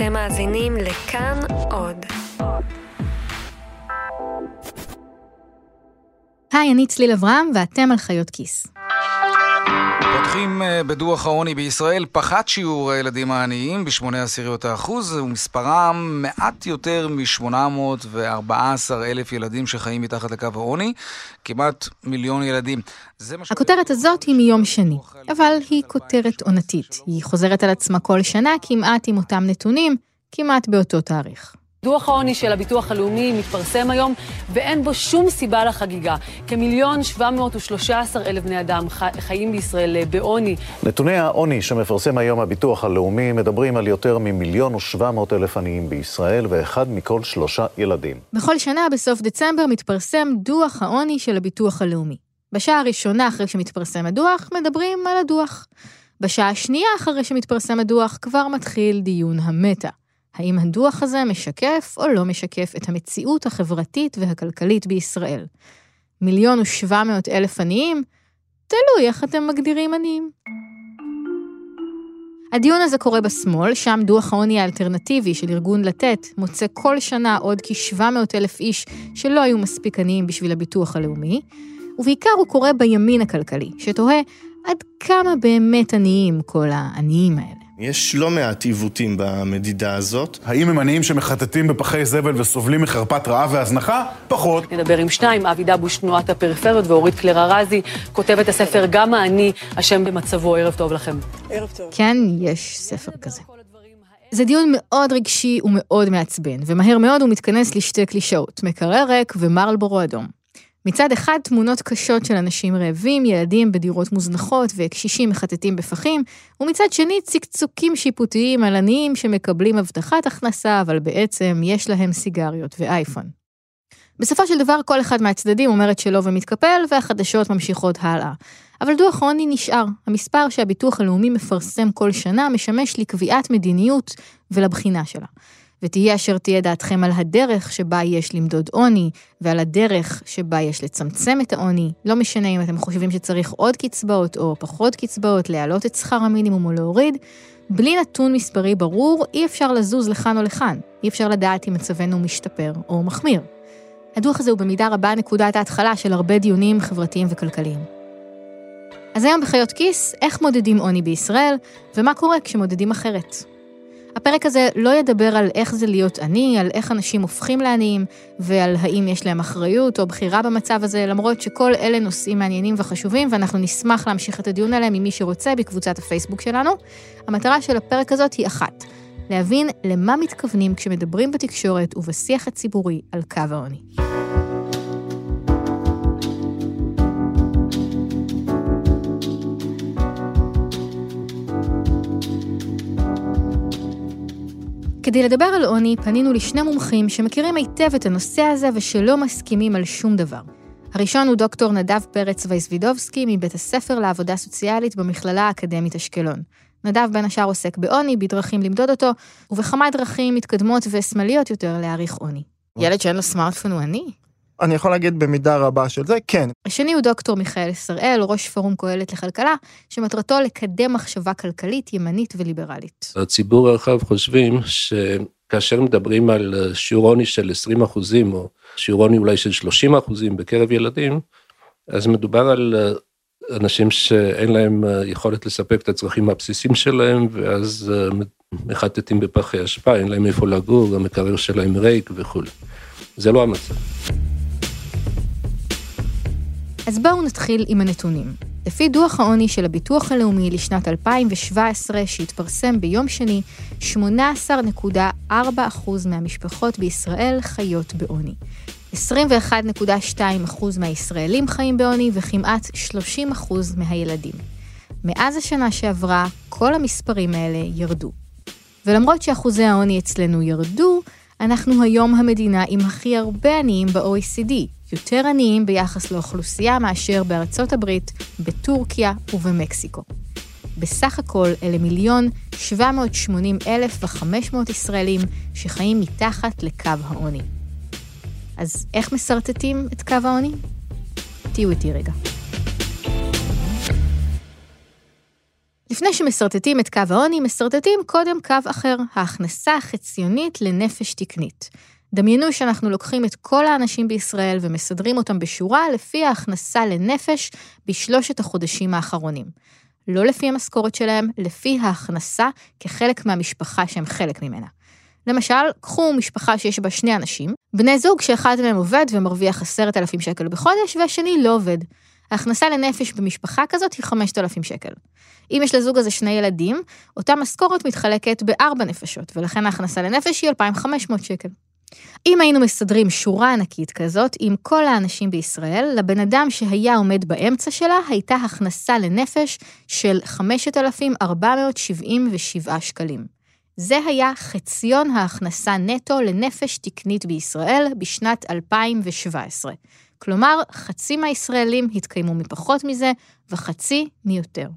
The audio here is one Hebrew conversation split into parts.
אתם מאזינים לכאן עוד. היי, אני צליל אברהם, ואתם על חיות כיס. פותחים אה, בדוח העוני בישראל, פחת שיעור הילדים העניים בשמונה עשיריות האחוז, ומספרם מעט יותר מ-814 אלף ילדים שחיים מתחת לקו העוני, כמעט מיליון ילדים. הכותרת הזאת היא מיום שני, אבל היא כותרת עונתית. היא חוזרת על עצמה כל שנה כמעט עם אותם נתונים, כמעט באותו תאריך. דוח העוני של הביטוח הלאומי מתפרסם היום, ואין בו שום סיבה לחגיגה. כמיליון 713 אלף בני אדם חיים בישראל אה, בעוני. נתוני העוני שמפרסם היום הביטוח הלאומי מדברים על יותר ממיליון ושבע מאות אלף עניים בישראל, ואחד מכל שלושה ילדים. בכל שנה, בסוף דצמבר, מתפרסם דוח העוני של הביטוח הלאומי. בשעה הראשונה אחרי שמתפרסם הדוח, מדברים על הדוח. בשעה השנייה אחרי שמתפרסם הדוח, כבר מתחיל דיון המטה. האם הדוח הזה משקף או לא משקף את המציאות החברתית והכלכלית בישראל. מיליון ושבע מאות אלף עניים? תלוי איך אתם מגדירים עניים. הדיון הזה קורה בשמאל, שם דוח העוני האלטרנטיבי של ארגון לתת מוצא כל שנה עוד כ-700 אלף איש שלא היו מספיק עניים בשביל הביטוח הלאומי, ובעיקר הוא קורה בימין הכלכלי, שתוהה עד כמה באמת עניים כל העניים האלה. יש לא מעט עיוותים במדידה הזאת. האם הם עניים שמחטטים בפחי זבל וסובלים מחרפת רעב והזנחה? פחות. נדבר עם שניים, אבי דבוש, תנועת הפריפריות, ואורית קלר ארזי, כותבת הספר "גם העני אשם במצבו". ערב טוב לכם. ערב טוב. כן, יש ספר כזה. זה דיון מאוד רגשי ומאוד מעצבן, ומהר מאוד הוא מתכנס לשתי קלישאות, מקרר ריק ומרלבורו אדום. מצד אחד תמונות קשות של אנשים רעבים, ילדים בדירות מוזנחות וקשישים מחטטים בפחים, ומצד שני צקצוקים שיפוטיים על עניים שמקבלים הבטחת הכנסה, אבל בעצם יש להם סיגריות ואייפון. בסופו של דבר כל אחד מהצדדים אומר את שלו ומתקפל, והחדשות ממשיכות הלאה. אבל דוח עוני נשאר. המספר שהביטוח הלאומי מפרסם כל שנה משמש לקביעת מדיניות ולבחינה שלה. ותהיה אשר תהיה דעתכם על הדרך שבה יש למדוד עוני, ועל הדרך שבה יש לצמצם את העוני. לא משנה אם אתם חושבים שצריך עוד קצבאות או פחות קצבאות, להעלות את שכר המינימום או להוריד. בלי נתון מספרי ברור, אי אפשר לזוז לכאן או לכאן. אי אפשר לדעת אם מצבנו משתפר או מחמיר. הדוח הזה הוא במידה רבה נקודת ההתחלה של הרבה דיונים חברתיים וכלכליים. אז היום בחיות כיס, איך מודדים עוני בישראל, ומה קורה כשמודדים אחרת. הפרק הזה לא ידבר על איך זה להיות עני, על איך אנשים הופכים לעניים, ועל האם יש להם אחריות או בחירה במצב הזה, למרות שכל אלה נושאים מעניינים וחשובים, ואנחנו נשמח להמשיך את הדיון עליהם עם מי שרוצה בקבוצת הפייסבוק שלנו. המטרה של הפרק הזאת היא אחת, להבין למה מתכוונים כשמדברים בתקשורת ובשיח הציבורי על קו העוני. כדי לדבר על עוני, פנינו לשני מומחים שמכירים היטב את הנושא הזה ושלא מסכימים על שום דבר. הראשון הוא דוקטור נדב פרץ וייסבידובסקי מבית הספר לעבודה סוציאלית במכללה האקדמית אשקלון. נדב בין השאר עוסק בעוני, בדרכים למדוד אותו, ובכמה דרכים מתקדמות ושמאליות יותר להעריך עוני. ילד שאין לו סמארטפון הוא עני? אני יכול להגיד במידה רבה של זה, כן. השני הוא דוקטור מיכאל שראל, ראש פורום קהלת לכלכלה, שמטרתו לקדם מחשבה כלכלית ימנית וליברלית. הציבור הרחב חושבים שכאשר מדברים על שיעור עוני של 20 אחוזים, או שיעור עוני אולי של 30 אחוזים בקרב ילדים, אז מדובר על אנשים שאין להם יכולת לספק את הצרכים הבסיסיים שלהם, ואז מחטטים בפחי אשפה, אין להם איפה לגור, המקרר שלהם ריק וכולי. זה לא המצב. אז בואו נתחיל עם הנתונים. לפי דוח העוני של הביטוח הלאומי לשנת 2017, שהתפרסם ביום שני, 18.4% מהמשפחות בישראל חיות בעוני. 21.2% מהישראלים חיים בעוני וכמעט 30% מהילדים. מאז השנה שעברה, כל המספרים האלה ירדו. ולמרות שאחוזי העוני אצלנו ירדו, אנחנו היום המדינה עם הכי הרבה עניים ב-OECD, יותר עניים ביחס לאוכלוסייה מאשר בארצות הברית, בטורקיה ובמקסיקו. בסך הכל אלה מיליון 780 אלף ו-500 ישראלים שחיים מתחת לקו העוני. אז איך משרטטים את קו העוני? תהיו איתי רגע. לפני שמסרטטים את קו העוני, מסרטטים קודם קו אחר, ההכנסה החציונית לנפש תקנית. דמיינו שאנחנו לוקחים את כל האנשים בישראל ומסדרים אותם בשורה לפי ההכנסה לנפש בשלושת החודשים האחרונים. לא לפי המשכורת שלהם, לפי ההכנסה כחלק מהמשפחה שהם חלק ממנה. למשל, קחו משפחה שיש בה שני אנשים, בני זוג שאחד מהם עובד ומרוויח עשרת אלפים שקל בחודש, והשני לא עובד. ההכנסה לנפש במשפחה כזאת היא 5,000 שקל. אם יש לזוג הזה שני ילדים, אותה משכורת מתחלקת בארבע נפשות, ולכן ההכנסה לנפש היא 2,500 שקל. אם היינו מסדרים שורה ענקית כזאת עם כל האנשים בישראל, לבן אדם שהיה עומד באמצע שלה הייתה הכנסה לנפש של 5,477 שקלים. זה היה חציון ההכנסה נטו לנפש תקנית בישראל בשנת 2017. כלומר, חצי מהישראלים התקיימו מפחות מזה וחצי מיותר.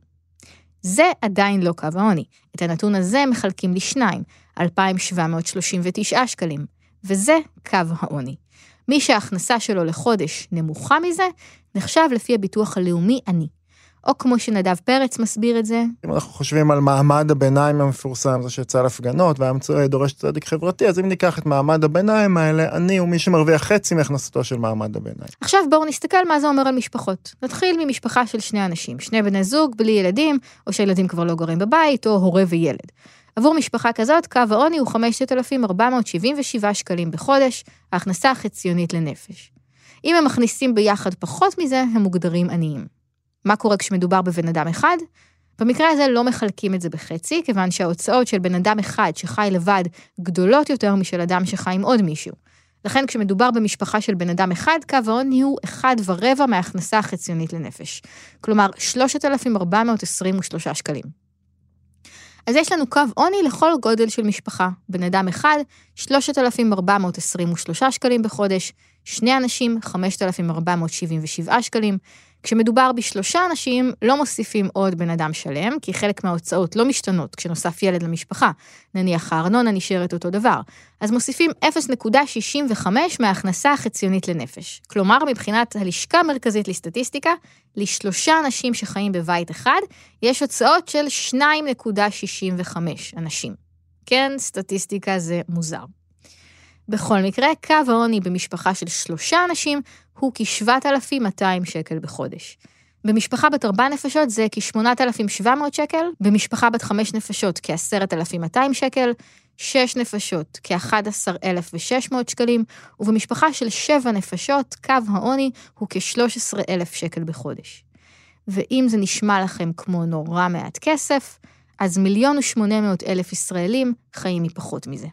זה עדיין לא קו העוני. את הנתון הזה מחלקים לשניים, 2,739 שקלים. וזה קו העוני. מי שההכנסה שלו לחודש נמוכה מזה, נחשב לפי הביטוח הלאומי עני. או כמו שנדב פרץ מסביר את זה. אם אנחנו חושבים על מעמד הביניים המפורסם, זה שיצא להפגנות והיה דורש צדק חברתי, אז אם ניקח את מעמד הביניים האלה, אני הוא מי שמרוויח חצי מהכנסתו של מעמד הביניים. עכשיו בואו נסתכל מה זה אומר על משפחות. נתחיל ממשפחה של שני אנשים, שני בני זוג בלי ילדים, או שהילדים כבר לא גרים בבית, או הורה וילד. עבור משפחה כזאת, קו העוני הוא 5,477 שקלים בחודש, ההכנסה החציונית לנפש. אם הם מכניסים ביחד פחות מזה, הם מוגדרים עניים. מה קורה כשמדובר בבן אדם אחד? במקרה הזה לא מחלקים את זה בחצי, כיוון שההוצאות של בן אדם אחד שחי לבד גדולות יותר משל אדם שחי עם עוד מישהו. לכן כשמדובר במשפחה של בן אדם אחד, קו העוני הוא אחד ורבע מההכנסה החציונית לנפש. כלומר, 3,423 שקלים. אז יש לנו קו עוני לכל גודל של משפחה. בן אדם אחד, 3,423 שקלים בחודש, שני אנשים, 5,477 שקלים. כשמדובר בשלושה אנשים, לא מוסיפים עוד בן אדם שלם, כי חלק מההוצאות לא משתנות כשנוסף ילד למשפחה. נניח הארנונה נשארת אותו דבר. אז מוסיפים 0.65 מההכנסה החציונית לנפש. כלומר, מבחינת הלשכה המרכזית לסטטיסטיקה, לשלושה אנשים שחיים בבית אחד, יש הוצאות של 2.65 אנשים. כן, סטטיסטיקה זה מוזר. בכל מקרה, קו העוני במשפחה של שלושה אנשים הוא כ-7,200 שקל בחודש. במשפחה בת ארבע נפשות זה כ-8,700 שקל, במשפחה בת חמש נפשות כ-10,200 שקל, שש נפשות כ-11,600 שקלים, ובמשפחה של שבע נפשות קו העוני הוא כ-13,000 שקל בחודש. ואם זה נשמע לכם כמו נורא מעט כסף, אז מיליון ושמונה מאות אלף ישראלים חיים מפחות מזה.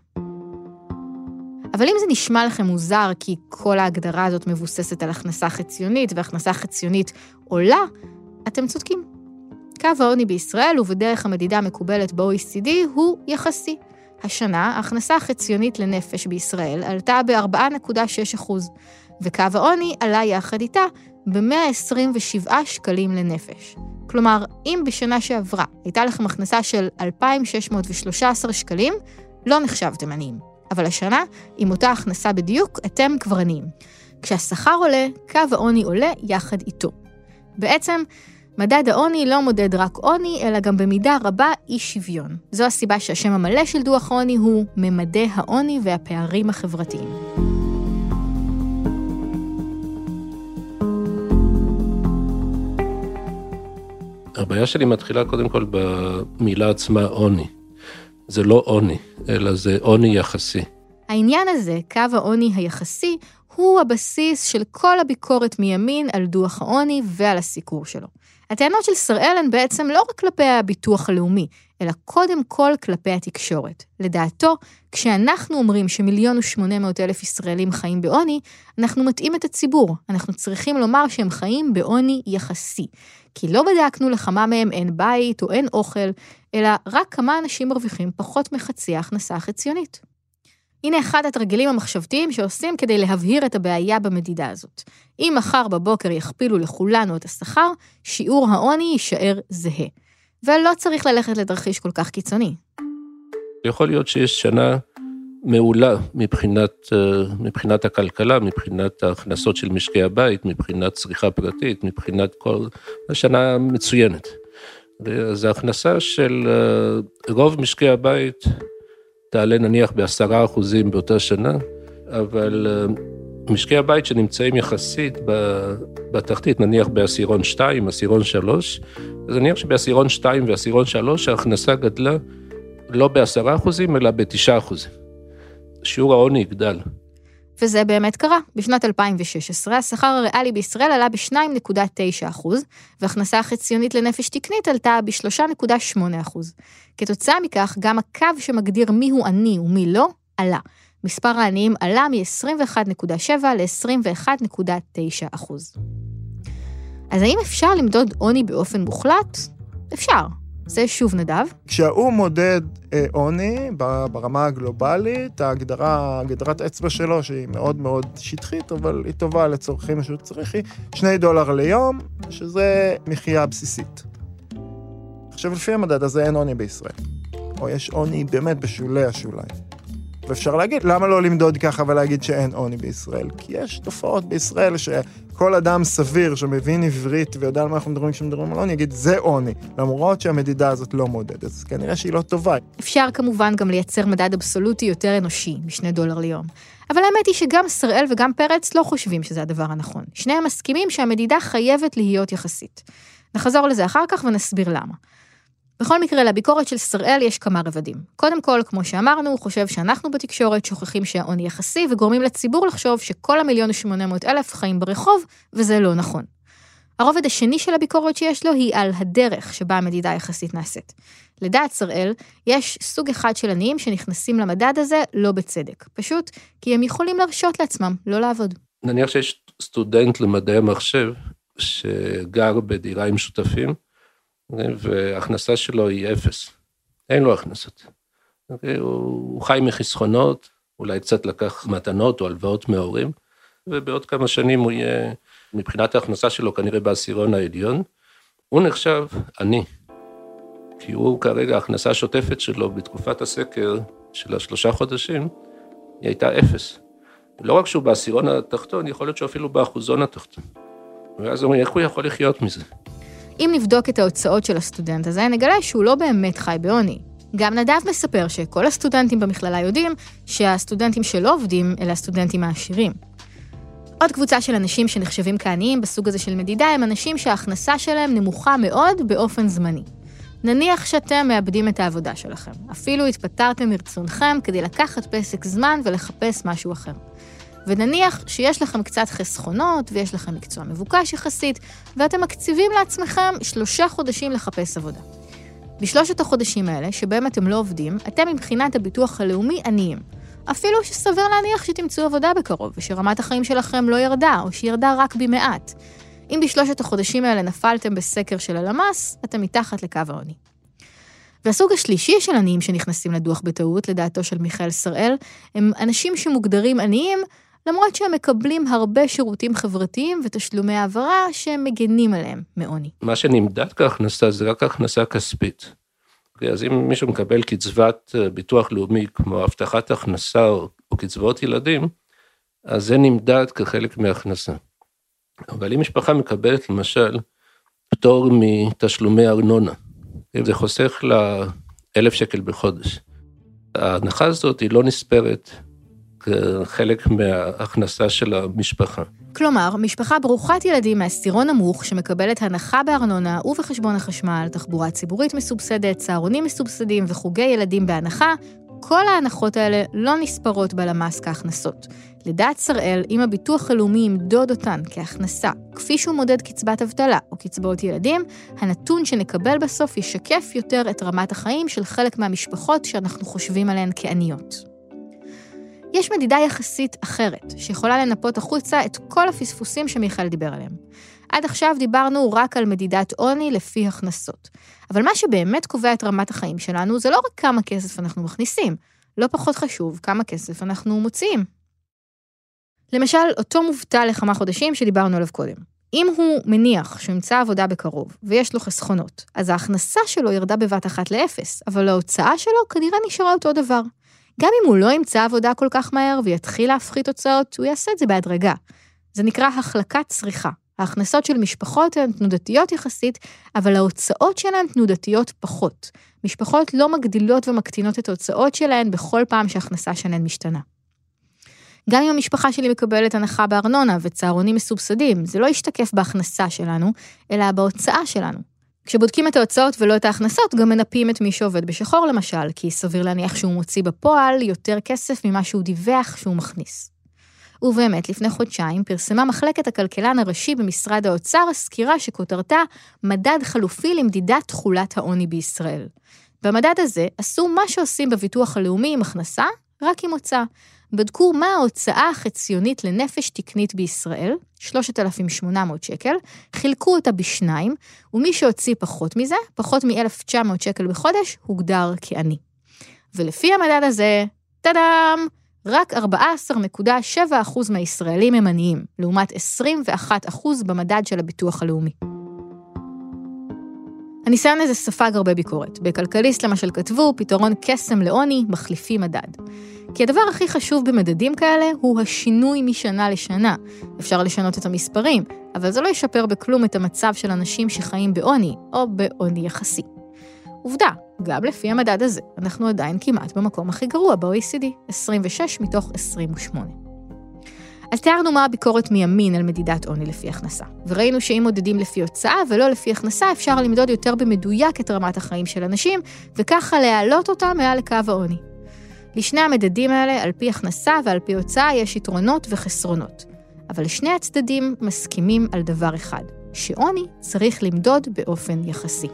אבל אם זה נשמע לכם מוזר כי כל ההגדרה הזאת מבוססת על הכנסה חציונית, והכנסה חציונית עולה, אתם צודקים. קו העוני בישראל ובדרך המדידה המקובלת ב-OECD הוא יחסי. השנה ההכנסה החציונית לנפש בישראל עלתה ב-4.6%, וקו העוני עלה יחד איתה ב-127 שקלים לנפש. כלומר, אם בשנה שעברה הייתה לכם הכנסה של 2,613 שקלים, לא נחשבתם עניים. אבל השנה, עם אותה הכנסה בדיוק, אתם כבר עניים. כשהשכר עולה, קו העוני עולה יחד איתו. בעצם, מדד העוני לא מודד רק עוני, אלא גם במידה רבה אי שוויון. זו הסיבה שהשם המלא של דוח העוני הוא ממדי העוני והפערים החברתיים. הבעיה שלי מתחילה קודם כל במילה עצמה עוני. זה לא עוני, אלא זה עוני יחסי. העניין הזה, קו העוני היחסי, הוא הבסיס של כל הביקורת מימין על דוח העוני ועל הסיקור שלו. הטענות של שראל הן בעצם לא רק כלפי הביטוח הלאומי, אלא קודם כל כלפי התקשורת. לדעתו, כשאנחנו אומרים שמיליון ושמונה מאות אלף ישראלים חיים בעוני, אנחנו מטעים את הציבור. אנחנו צריכים לומר שהם חיים בעוני יחסי. כי לא בדקנו לכמה מהם אין בית או אין אוכל, אלא רק כמה אנשים מרוויחים פחות מחצי ההכנסה החציונית. הנה אחד התרגילים המחשבתיים שעושים כדי להבהיר את הבעיה במדידה הזאת. אם מחר בבוקר יכפילו לכולנו את השכר, שיעור העוני יישאר זהה. ולא צריך ללכת לתרחיש כל כך קיצוני. יכול להיות שיש שנה מעולה מבחינת, אה, מבחינת הכלכלה, מבחינת ההכנסות של משקי הבית, מבחינת צריכה פרטית, מבחינת כל... שנה מצוינת. אז ההכנסה של אה, רוב משקי הבית תעלה נניח בעשרה אחוזים באותה שנה, אבל אה, משקי הבית שנמצאים יחסית בתחתית, נניח בעשירון 2, עשירון 3, אז נניח שבעשירון 2 ועשירון 3 ההכנסה גדלה לא בעשרה אחוזים, אלא בתשעה אחוזים. שיעור העוני יגדל. וזה באמת קרה. בשנת 2016 השכר הריאלי בישראל עלה ב-2.9%, והכנסה החציונית לנפש תקנית עלתה ב-3.8%. כתוצאה מכך, גם הקו שמגדיר מיהו עני ומי לא, עלה. מספר העניים עלה מ-21.7 ל-21.9%. אז האם אפשר למדוד עוני באופן מוחלט? אפשר. זה שוב נדב. כשהאו"ם מודד אה, עוני ברמה הגלובלית, ההגדרה, הגדרת אצבע שלו, שהיא מאוד מאוד שטחית, אבל היא טובה לצורכים שהוא צריך, היא שני דולר ליום, שזה מחיה בסיסית. עכשיו, לפי המדד הזה אין עוני בישראל. או יש עוני באמת בשולי השוליים. ואפשר להגיד, למה לא למדוד ככה ולהגיד שאין עוני בישראל? כי יש תופעות בישראל שכל אדם סביר שמבין עברית ויודע על מה אנחנו מדברים כשמדברים על עוני, יגיד, זה עוני, למרות שהמדידה הזאת לא מודדת, אז כנראה שהיא לא טובה. אפשר כמובן גם לייצר מדד אבסולוטי יותר אנושי משני דולר ליום. אבל האמת היא שגם שראל וגם פרץ לא חושבים שזה הדבר הנכון. שניהם מסכימים שהמדידה חייבת להיות יחסית. נחזור לזה אחר כך ונסביר למה. בכל מקרה, לביקורת של שראל יש כמה רבדים. קודם כל, כמו שאמרנו, הוא חושב שאנחנו בתקשורת שוכחים שהעוני יחסי וגורמים לציבור לחשוב שכל המיליון ושמונה מאות אלף חיים ברחוב, וזה לא נכון. הרובד השני של הביקורת שיש לו היא על הדרך שבה המדידה יחסית נעשית. לדעת שראל, יש סוג אחד של עניים שנכנסים למדד הזה לא בצדק, פשוט כי הם יכולים להרשות לעצמם לא לעבוד. נניח שיש סטודנט למדעי המחשב שגר בדירה עם שותפים, וההכנסה שלו היא אפס. אין לו הכנסות. הוא חי מחסכונות, אולי קצת לקח מתנות או הלוואות מההורים, ובעוד כמה שנים הוא יהיה, מבחינת ההכנסה שלו, כנראה בעשירון העליון. הוא נחשב עני, כי הוא כרגע, ההכנסה השוטפת שלו בתקופת הסקר של השלושה חודשים, היא הייתה אפס. לא רק שהוא בעשירון התחתון, יכול להיות שהוא אפילו באחוזון התחתון. ואז אומרים, איך הוא יכול לחיות מזה? אם נבדוק את ההוצאות של הסטודנט הזה, נגלה שהוא לא באמת חי בעוני. גם נדב מספר שכל הסטודנטים במכללה יודעים שהסטודנטים שלא עובדים אלה הסטודנטים העשירים. עוד קבוצה של אנשים שנחשבים כעניים בסוג הזה של מדידה הם אנשים שההכנסה שלהם נמוכה מאוד באופן זמני. נניח שאתם מאבדים את העבודה שלכם, אפילו התפטרתם מרצונכם כדי לקחת פסק זמן ולחפש משהו אחר. ונניח שיש לכם קצת חסכונות ויש לכם מקצוע מבוקש יחסית, ואתם מקציבים לעצמכם שלושה חודשים לחפש עבודה. בשלושת החודשים האלה, שבהם אתם לא עובדים, אתם מבחינת הביטוח הלאומי עניים. אפילו שסביר להניח שתמצאו עבודה בקרוב, ושרמת החיים שלכם לא ירדה, או שירדה רק במעט. אם בשלושת החודשים האלה נפלתם בסקר של הלמ"ס, אתם מתחת לקו העוני. והסוג השלישי של עניים שנכנסים לדוח בטעות, לדעתו של מיכאל שראל, הם אנשים שמוגדרים עניים למרות שהם מקבלים הרבה שירותים חברתיים ותשלומי העברה שהם מגנים עליהם מעוני. מה שנמדד כהכנסה זה רק הכנסה כספית. אוקיי, אז אם מישהו מקבל קצבת אה, ביטוח לאומי כמו הבטחת הכנסה או, או קצבאות ילדים, אז זה נמדד כחלק מהכנסה. אבל אם משפחה מקבלת למשל פטור מתשלומי ארנונה, אם זה חוסך לה אלף שקל בחודש, ההנחה הזאת היא לא נספרת כחלק מההכנסה של המשפחה. כלומר, משפחה ברוכת ילדים מעשירון נמוך שמקבלת הנחה בארנונה ובחשבון החשמל, תחבורה ציבורית מסובסדת, צהרונים מסובסדים וחוגי ילדים בהנחה, כל ההנחות האלה לא נספרות בלמ"ס כהכנסות. לדעת שראל, אם הביטוח הלאומי ימדוד אותן כהכנסה, כפי שהוא מודד קצבת אבטלה או קצבאות ילדים, הנתון שנקבל בסוף ישקף יותר את רמת החיים של חלק מהמשפחות שאנחנו חושבים עליהן כעניות. יש מדידה יחסית אחרת, שיכולה לנפות החוצה את כל הפספוסים שמיכאל דיבר עליהם. עד עכשיו דיברנו רק על מדידת עוני לפי הכנסות. אבל מה שבאמת קובע את רמת החיים שלנו זה לא רק כמה כסף אנחנו מכניסים, לא פחות חשוב כמה כסף אנחנו מוציאים. למשל, אותו מובטל לכמה חודשים שדיברנו עליו קודם. אם הוא מניח שהוא ימצא עבודה בקרוב ויש לו חסכונות, אז ההכנסה שלו ירדה בבת אחת לאפס, אבל ההוצאה שלו כנראה נשארה אותו דבר. גם אם הוא לא ימצא עבודה כל כך מהר ויתחיל להפחית הוצאות, הוא יעשה את זה בהדרגה. זה נקרא החלקת צריכה. ההכנסות של משפחות הן תנודתיות יחסית, אבל ההוצאות שלהן תנודתיות פחות. משפחות לא מגדילות ומקטינות את ההוצאות שלהן בכל פעם שההכנסה שלהן משתנה. גם אם המשפחה שלי מקבלת הנחה בארנונה וצהרונים מסובסדים, זה לא ישתקף בהכנסה שלנו, אלא בהוצאה שלנו. כשבודקים את ההוצאות ולא את ההכנסות, גם מנפים את מי שעובד בשחור למשל, כי סביר להניח שהוא מוציא בפועל יותר כסף ממה שהוא דיווח שהוא מכניס. ובאמת, לפני חודשיים פרסמה מחלקת הכלכלן הראשי במשרד האוצר סקירה שכותרתה מדד חלופי למדידת תכולת העוני בישראל. במדד הזה עשו מה שעושים בביטוח הלאומי עם הכנסה, רק עם הוצאה. בדקו מה ההוצאה החציונית לנפש תקנית בישראל, 3,800 שקל, חילקו אותה בשניים, ומי שהוציא פחות מזה, פחות מ-1,900 שקל בחודש, הוגדר כעני. ולפי המדד הזה, טאדאם, רק 14.7% מהישראלים הם עניים, לעומת 21% במדד של הביטוח הלאומי. הניסיון הזה ספג הרבה ביקורת. בכלכליסט למשל כתבו, פתרון קסם לעוני, מחליפי מדד. כי הדבר הכי חשוב במדדים כאלה הוא השינוי משנה לשנה. אפשר לשנות את המספרים, אבל זה לא ישפר בכלום את המצב של אנשים שחיים בעוני, או בעוני יחסי. עובדה, גם לפי המדד הזה, אנחנו עדיין כמעט במקום הכי גרוע ב-OECD, 26 מתוך 28. אז תיארנו מה הביקורת מימין על מדידת עוני לפי הכנסה, וראינו שאם מודדים לפי הוצאה ולא לפי הכנסה, אפשר למדוד יותר במדויק את רמת החיים של אנשים, וככה להעלות אותה מעל לקו העוני. לשני המדדים האלה, על פי הכנסה ועל פי הוצאה, יש יתרונות וחסרונות. אבל שני הצדדים מסכימים על דבר אחד, שעוני צריך למדוד באופן יחסי.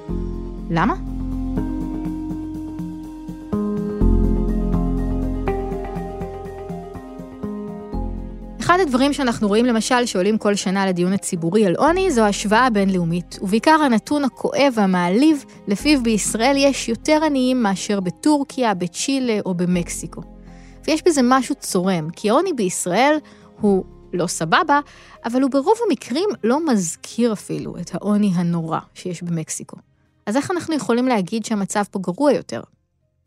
למה? אחד הדברים שאנחנו רואים למשל שעולים כל שנה לדיון הציבורי על עוני זו השוואה בינלאומית, ובעיקר הנתון הכואב והמעליב לפיו בישראל יש יותר עניים מאשר בטורקיה, בצ'ילה או במקסיקו. ויש בזה משהו צורם, כי העוני בישראל הוא לא סבבה, אבל הוא ברוב המקרים לא מזכיר אפילו את העוני הנורא שיש במקסיקו. אז איך אנחנו יכולים להגיד שהמצב פה גרוע יותר?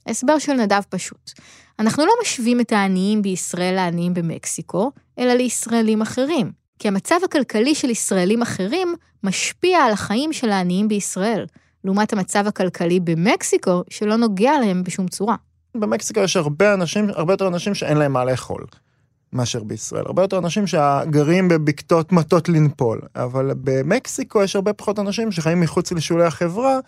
ההסבר של נדב פשוט. אנחנו לא משווים את העניים בישראל לעניים במקסיקו, אלא לישראלים אחרים. כי המצב הכלכלי של ישראלים אחרים משפיע על החיים של העניים בישראל, לעומת המצב הכלכלי במקסיקו, שלא נוגע להם בשום צורה. במקסיקו יש הרבה אנשים, הרבה יותר אנשים שאין להם מה לאכול. מאשר בישראל. הרבה יותר אנשים שגרים בבקתות מטות לנפול, אבל במקסיקו יש הרבה פחות אנשים שחיים מחוץ לשולי החברה,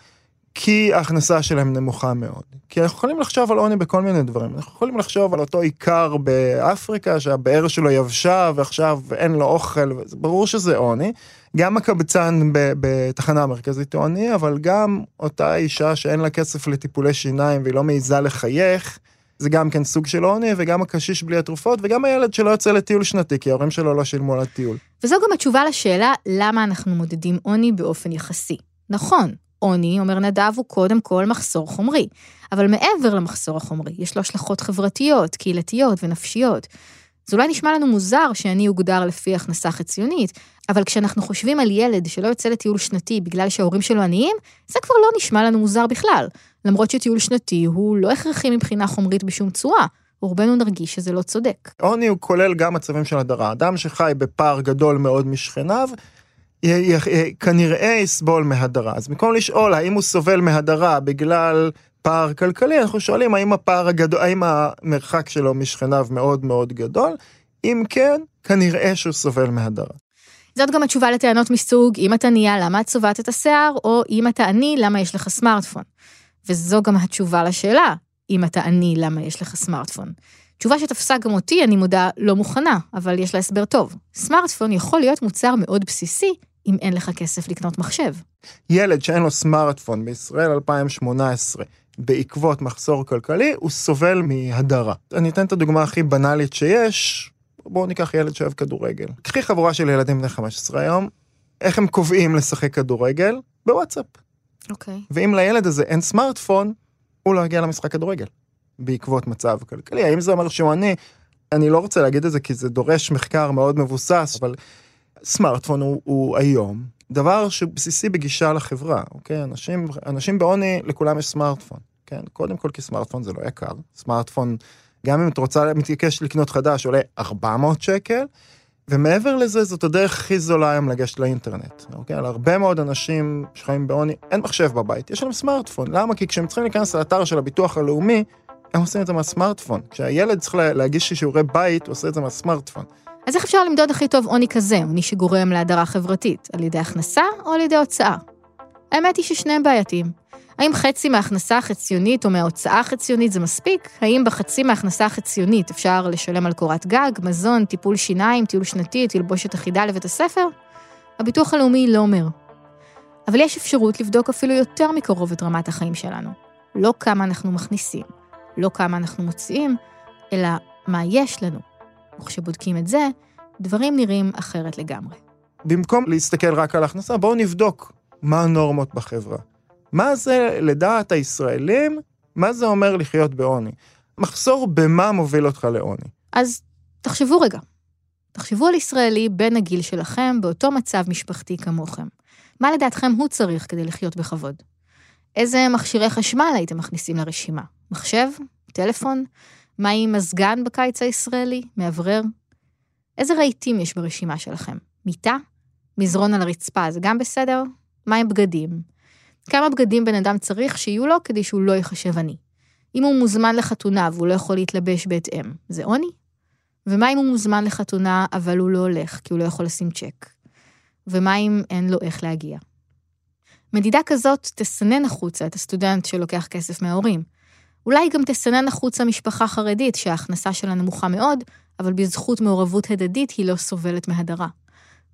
כי ההכנסה שלהם נמוכה מאוד. כי אנחנו יכולים לחשוב על עוני בכל מיני דברים. אנחנו יכולים לחשוב על אותו עיקר באפריקה, שהבאר שלו יבשה ועכשיו אין לו אוכל, ברור שזה עוני. גם הקבצן בתחנה המרכזית הוא עוני, אבל גם אותה אישה שאין לה כסף לטיפולי שיניים והיא לא מעיזה לחייך, זה גם כן סוג של עוני, וגם הקשיש בלי התרופות, וגם הילד שלא יוצא לטיול שנתי, כי ההורים שלו לא שילמו על הטיול. וזו גם התשובה לשאלה למה אנחנו מודדים עוני באופן יחסי. נכון, עוני, אומר נדב, הוא קודם כל מחסור חומרי. אבל מעבר למחסור החומרי, יש לו השלכות חברתיות, קהילתיות ונפשיות. זה אולי נשמע לנו מוזר שאני אוגדר לפי הכנסה חציונית, אבל כשאנחנו חושבים על ילד שלא יוצא לטיול שנתי בגלל שההורים שלו עניים, זה כבר לא נשמע לנו מוזר בכלל. למרות שטיול שנתי הוא לא הכרחי מבחינה חומרית בשום צורה. רובנו נרגיש שזה לא צודק. עוני הוא כולל גם מצבים של הדרה. אדם שחי בפער גדול מאוד משכניו, כנראה יסבול מהדרה. אז במקום לשאול האם הוא סובל מהדרה בגלל פער כלכלי, אנחנו שואלים האם הפער הגדול, האם המרחק שלו משכניו מאוד מאוד גדול? אם כן, כנראה שהוא סובל מהדרה. זאת גם התשובה לטענות מסוג, אם אתה נהיה, למה את צובעת את השיער, או אם אתה עני, למה יש לך סמארטפון. וזו גם התשובה לשאלה, אם אתה עני, למה יש לך סמארטפון. תשובה שתפסה גם אותי, אני מודה, לא מוכנה, אבל יש לה הסבר טוב. סמארטפון יכול להיות מוצר מאוד בסיסי, אם אין לך כסף לקנות מחשב. ילד שאין לו סמארטפון בישראל 2018, בעקבות מחסור כלכלי, הוא סובל מהדרה. אני אתן את הדוגמה הכי בנאלית שיש, בואו ניקח ילד שאוהב כדורגל. קחי חבורה של ילדים בני 15 היום, איך הם קובעים לשחק כדורגל? בוואטסאפ. אוקיי. Okay. ואם לילד הזה אין סמארטפון, הוא לא יגיע למשחק כדורגל, בעקבות מצב כלכלי. האם זה אומר שהוא עני? אני לא רוצה להגיד את זה כי זה דורש מחקר מאוד מבוסס, אבל סמארטפון הוא, הוא היום דבר שבסיסי בגישה לחברה, אוקיי? אנשים, אנשים בעוני, לכולם יש סמארטפון, כן? קודם כל כי סמארטפון זה לא יקר. סמארטפון, גם אם את רוצה, מתעקש לקנות חדש, עולה 400 שקל, ומעבר לזה, זאת הדרך הכי זולה היום לגשת לאינטרנט. אוקיי? על הרבה מאוד אנשים שחיים בעוני, אין מחשב בבית, יש להם סמארטפון. למה? כי כשהם צריכים להיכנס לאתר של הביטוח הלאומי, הם עושים את זה מהסמארטפון. כשהילד צריך להגיש שיעורי בית, הוא עושה את זה מהסמארטפון. אז איך אפשר למדוד הכי טוב עוני כזה, עוני שגורם להדרה חברתית? על ידי הכנסה או על ידי הוצאה? האמת היא ששניהם בעייתיים. האם חצי מההכנסה החציונית או מההוצאה החציונית זה מספיק? האם בחצי מההכנסה החציונית אפשר לשלם על קורת גג, מזון, טיפול שיניים, טיול שנתי, תלבושת אחידה לבית הספר? הביטוח הלאומי לא אומר. אבל יש אפשרות לבדוק אפילו יותר מקרוב את רמת החיים שלנו. לא כמה אנחנו מכניסים, לא כמה אנחנו מוציאים, אלא מה יש לנו. וכשבודקים את זה, דברים נראים אחרת לגמרי. במקום להסתכל רק על הכנסה, בואו נבדוק מה הנורמות בחברה. מה זה, לדעת הישראלים, מה זה אומר לחיות בעוני? מחסור במה מוביל אותך לעוני? אז תחשבו רגע. תחשבו על ישראלי בן הגיל שלכם באותו מצב משפחתי כמוכם. מה לדעתכם הוא צריך כדי לחיות בכבוד? איזה מכשירי חשמל הייתם מכניסים לרשימה? מחשב? טלפון? מה עם מזגן בקיץ הישראלי? מאוורר? איזה רהיטים יש ברשימה שלכם? מיטה? מזרון על הרצפה, זה גם בסדר? מה עם בגדים? כמה בגדים בן אדם צריך שיהיו לו כדי שהוא לא ייחשב עני? אם הוא מוזמן לחתונה והוא לא יכול להתלבש בהתאם, זה עוני? ומה אם הוא מוזמן לחתונה אבל הוא לא הולך כי הוא לא יכול לשים צ'ק? ומה אם אין לו איך להגיע? מדידה כזאת תסנן החוצה את הסטודנט שלוקח כסף מההורים. אולי גם תסנן החוצה משפחה חרדית שההכנסה שלה נמוכה מאוד, אבל בזכות מעורבות הדדית היא לא סובלת מהדרה.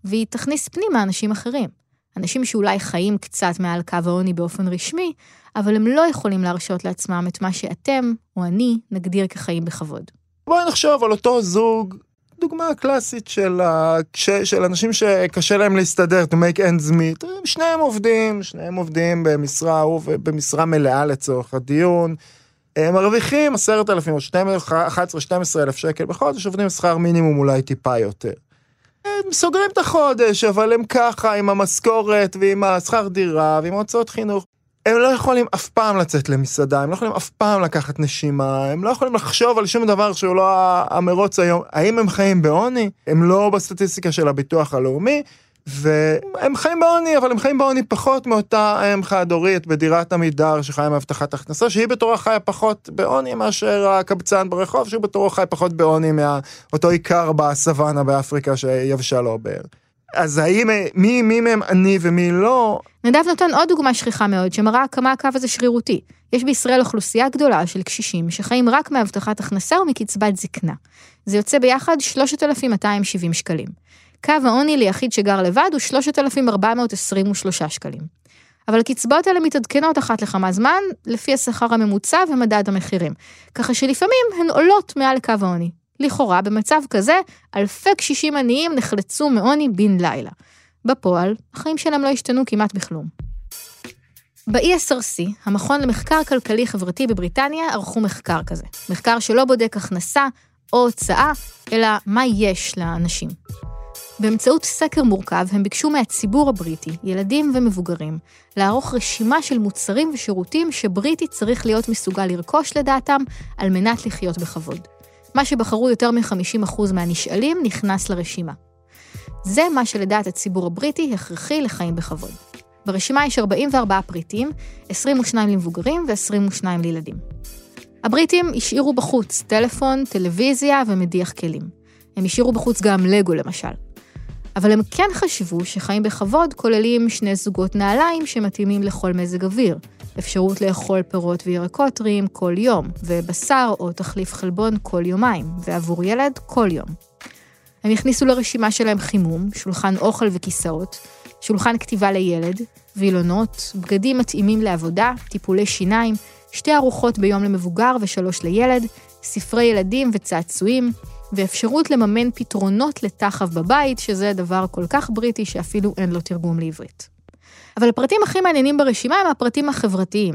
והיא תכניס פנימה אנשים אחרים. אנשים שאולי חיים קצת מעל קו העוני באופן רשמי, אבל הם לא יכולים להרשות לעצמם את מה שאתם, או אני, נגדיר כחיים בכבוד. בואי נחשוב על אותו זוג, דוגמה קלאסית של, ה... של אנשים שקשה להם להסתדר, to make ends meet, שניהם עובדים, שניהם עובדים במשרה, במשרה מלאה לצורך הדיון. הם מרוויחים עשרת אלפים או 11-12 אלף שקל בחודש, עובדים בשכר מינימום אולי טיפה יותר. הם סוגרים את החודש, אבל הם ככה עם המשכורת ועם השכר דירה ועם הוצאות חינוך. הם לא יכולים אף פעם לצאת למסעדה, הם לא יכולים אף פעם לקחת נשימה, הם לא יכולים לחשוב על שום דבר שהוא לא המרוץ היום. האם הם חיים בעוני? הם לא בסטטיסטיקה של הביטוח הלאומי, והם חיים בעוני, אבל הם חיים בעוני פחות מאותה אם חד-הורית בדירת עמידר שחיה מהבטחת הכנסה, שהיא בתורה חיה פחות בעוני מאשר הקבצן ברחוב, שהוא בתורו חי פחות בעוני מאותו עיקר בסוואנה באפריקה שיבשה לו הבאר. אז האם, מי, מי מהם עני ומי לא? נדב נותן עוד דוגמה שכיחה מאוד, שמראה כמה הקו הזה שרירותי. יש בישראל אוכלוסייה גדולה של קשישים שחיים רק מהבטחת הכנסה ומקצבת זקנה. זה יוצא ביחד 3,270 שקלים. קו העוני ליחיד שגר לבד הוא 3,423 שקלים. אבל הקצבאות האלה מתעדכנות אחת לכמה זמן, לפי השכר הממוצע ומדד המחירים. ככה שלפעמים הן עולות מעל קו העוני. לכאורה, במצב כזה, אלפי קשישים עניים נחלצו מעוני בן לילה. בפועל, החיים שלהם לא השתנו כמעט בכלום. ב-ESRC, המכון למחקר כלכלי חברתי בבריטניה, ערכו מחקר כזה. מחקר שלא בודק הכנסה או הוצאה, אלא מה יש לאנשים. באמצעות סקר מורכב הם ביקשו מהציבור הבריטי, ילדים ומבוגרים, לערוך רשימה של מוצרים ושירותים שבריטי צריך להיות מסוגל לרכוש לדעתם על מנת לחיות בכבוד. מה שבחרו יותר מ-50% מהנשאלים נכנס לרשימה. זה מה שלדעת הציבור הבריטי הכרחי לחיים בכבוד. ברשימה יש 44 פריטים, 22 למבוגרים ו-22 לילדים. הבריטים השאירו בחוץ טלפון, טלוויזיה ומדיח כלים. הם השאירו בחוץ גם לגו למשל. אבל הם כן חשבו שחיים בכבוד כוללים שני זוגות נעליים שמתאימים לכל מזג אוויר, אפשרות לאכול פירות וירקות טריים כל יום, ובשר או תחליף חלבון כל יומיים, ועבור ילד כל יום. הם הכניסו לרשימה שלהם חימום, שולחן אוכל וכיסאות, שולחן כתיבה לילד, וילונות, בגדים מתאימים לעבודה, טיפולי שיניים, שתי ארוחות ביום למבוגר ושלוש לילד, ספרי ילדים וצעצועים, ואפשרות לממן פתרונות לתחב בבית, שזה דבר כל כך בריטי שאפילו אין לו תרגום לעברית. אבל הפרטים הכי מעניינים ברשימה הם הפרטים החברתיים.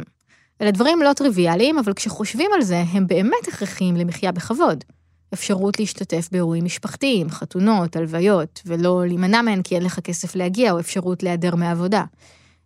אלה דברים לא טריוויאליים, אבל כשחושבים על זה, הם באמת הכרחיים למחיה בכבוד. אפשרות להשתתף באירועים משפחתיים, חתונות, הלוויות, ולא להימנע מהן כי אין לך כסף להגיע, או אפשרות להיעדר מעבודה.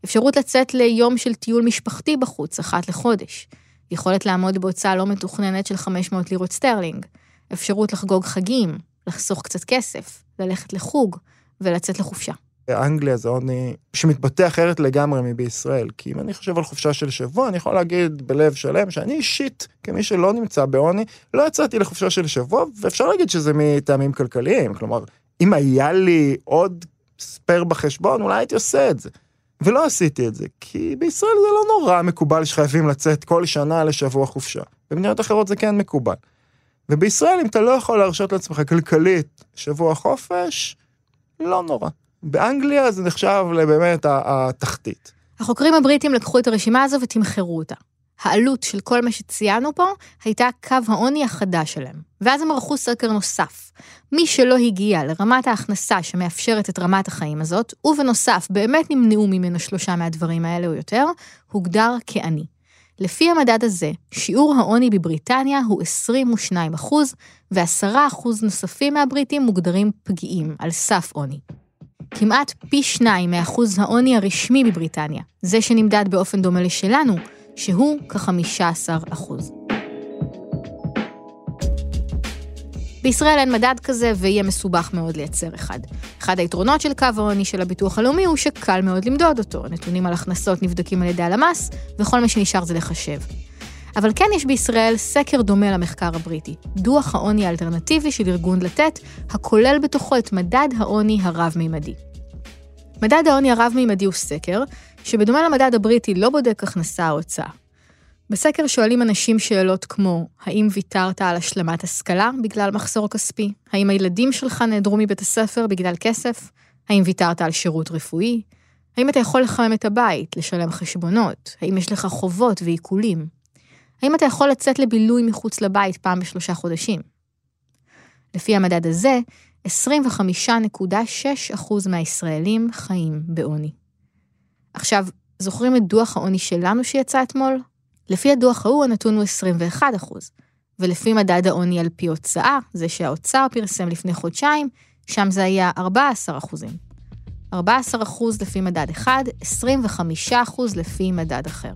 אפשרות לצאת ליום של טיול משפחתי בחוץ, אחת לחודש. יכולת לעמוד בהוצאה לא מתוכננת של 500 לירות סטרלינג. אפשרות לחגוג חגים, לחסוך קצת כסף, ללכת לחוג ולצאת לחופשה. באנגליה זה עוני שמתבטא אחרת לגמרי מבישראל. כי אם אני חושב על חופשה של שבוע, אני יכול להגיד בלב שלם שאני אישית, כמי שלא נמצא בעוני, לא יצאתי לחופשה של שבוע, ואפשר להגיד שזה מטעמים כלכליים. כלומר, אם היה לי עוד ספייר בחשבון, אולי הייתי עושה את זה. ולא עשיתי את זה, כי בישראל זה לא נורא מקובל שחייבים לצאת כל שנה לשבוע חופשה. במדינות אחרות זה כן מקובל. ובישראל, אם אתה לא יכול להרשות לעצמך כלכלית שבוע חופש, לא נורא. באנגליה זה נחשב לבאמת התחתית. החוקרים הבריטים לקחו את הרשימה הזו ותמחרו אותה. העלות של כל מה שציינו פה הייתה קו העוני החדש שלהם. ואז הם ערכו סקר נוסף. מי שלא הגיע לרמת ההכנסה שמאפשרת את רמת החיים הזאת, ובנוסף באמת נמנעו ממנו שלושה מהדברים האלה או יותר, הוגדר כעני. לפי המדד הזה, שיעור העוני בבריטניה הוא 22 אחוז, ו-10 אחוז נוספים מהבריטים מוגדרים פגיעים, על סף עוני. כמעט פי שניים מאחוז העוני הרשמי בבריטניה, זה שנמדד באופן דומה לשלנו, שהוא כ-15 אחוז. בישראל אין מדד כזה ויהיה מסובך מאוד לייצר אחד. אחד היתרונות של קו העוני של הביטוח הלאומי הוא שקל מאוד למדוד אותו. נתונים על הכנסות נבדקים על ידי הלמ"ס, וכל מה שנשאר זה לחשב. אבל כן יש בישראל סקר דומה למחקר הבריטי, דוח העוני האלטרנטיבי של ארגון לתת, הכולל בתוכו את מדד העוני הרב-מימדי. מדד העוני הרב-מימדי הוא סקר, שבדומה למדד הבריטי לא בודק הכנסה או הוצאה. בסקר שואלים אנשים שאלות כמו, האם ויתרת על השלמת השכלה בגלל מחסור כספי? האם הילדים שלך נעדרו מבית הספר בגלל כסף? האם ויתרת על שירות רפואי? האם אתה יכול לחמם את הבית, לשלם חשבונות? האם יש לך חובות ועיקולים? האם אתה יכול לצאת לבילוי מחוץ לבית פעם בשלושה חודשים? לפי המדד הזה, 25.6% מהישראלים חיים בעוני. עכשיו, זוכרים את דוח העוני שלנו שיצא אתמול? לפי הדוח ההוא הנתון הוא 21 ולפי מדד העוני על פי הוצאה, זה שהאוצר פרסם לפני חודשיים, שם זה היה 14 14 לפי מדד אחד, 25 לפי מדד אחר.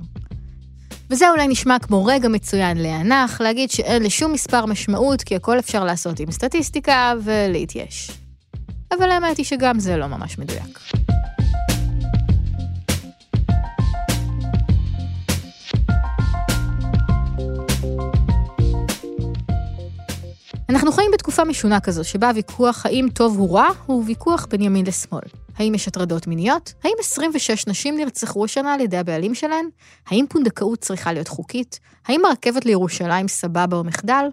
וזה אולי נשמע כמו רגע מצוין להנח, להגיד שאין לשום מספר משמעות, כי הכל אפשר לעשות עם סטטיסטיקה ולהתייש. אבל האמת היא שגם זה לא ממש מדויק. אנחנו חיים בתקופה משונה כזו, שבה הוויכוח האם טוב הוא רע, הוא ויכוח בין ימין לשמאל. האם יש הטרדות מיניות? האם 26 נשים נרצחו השנה על ידי הבעלים שלהן? האם פונדקאות צריכה להיות חוקית? האם הרכבת לירושלים סבבה או מחדל?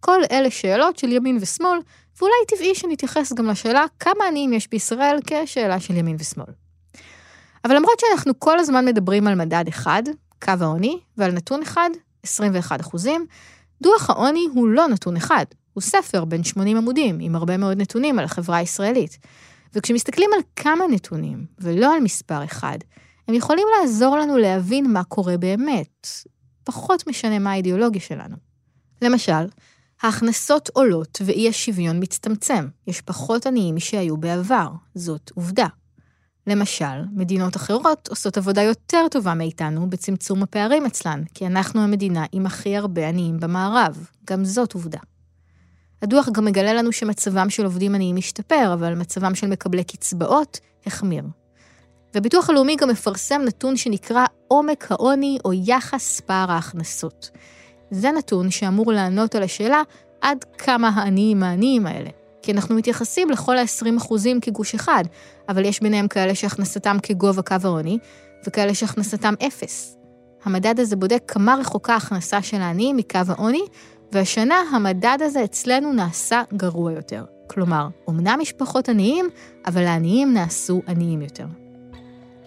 כל אלה שאלות של ימין ושמאל, ואולי טבעי שנתייחס גם לשאלה כמה עניים יש בישראל כשאלה של ימין ושמאל. אבל למרות שאנחנו כל הזמן מדברים על מדד אחד, קו העוני, ועל נתון אחד, 21 אחוזים, דוח העוני הוא לא נתון אחד, הוא ספר בן 80 עמודים, עם הרבה מאוד נתונים על החברה הישראלית. וכשמסתכלים על כמה נתונים, ולא על מספר אחד, הם יכולים לעזור לנו להבין מה קורה באמת. פחות משנה מה האידיאולוגיה שלנו. למשל, ההכנסות עולות ואי השוויון מצטמצם. יש פחות עניים משהיו בעבר, זאת עובדה. למשל, מדינות אחרות עושות עבודה יותר טובה מאיתנו בצמצום הפערים אצלן, כי אנחנו המדינה עם הכי הרבה עניים במערב. גם זאת עובדה. הדוח גם מגלה לנו שמצבם של עובדים עניים משתפר, אבל מצבם של מקבלי קצבאות החמיר. והביטוח הלאומי גם מפרסם נתון שנקרא עומק העוני או יחס פער ההכנסות. זה נתון שאמור לענות על השאלה עד כמה העניים העניים האלה. כי אנחנו מתייחסים לכל ה-20% כגוש אחד, אבל יש ביניהם כאלה שהכנסתם כגובה קו העוני, וכאלה שהכנסתם אפס. המדד הזה בודק כמה רחוקה ההכנסה של העניים מקו העוני, והשנה המדד הזה אצלנו נעשה גרוע יותר. כלומר, אמנם משפחות עניים, אבל העניים נעשו עניים יותר.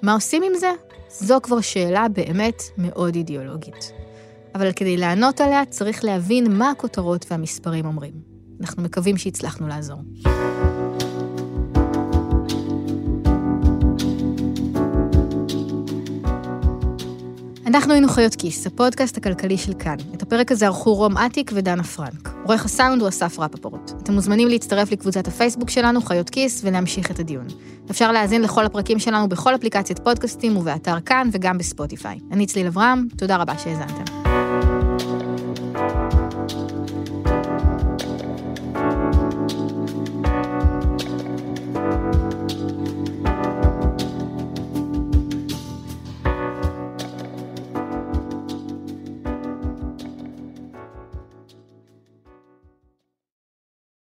מה עושים עם זה? זו כבר שאלה באמת מאוד אידיאולוגית. אבל כדי לענות עליה צריך להבין מה הכותרות והמספרים אומרים. אנחנו מקווים שהצלחנו לעזור. אנחנו היינו חיות כיס, הפודקאסט הכלכלי של כאן. את הפרק הזה ערכו רום אטיק ודנה פרנק. עורך הסאונד הוא אסף רפפורט. אתם מוזמנים להצטרף לקבוצת הפייסבוק שלנו, חיות כיס, ולהמשיך את הדיון. אפשר להאזין לכל הפרקים שלנו בכל אפליקציית פודקאסטים ובאתר כאן וגם בספוטיפיי. אני צליל אברהם, תודה רבה שהאזנתם.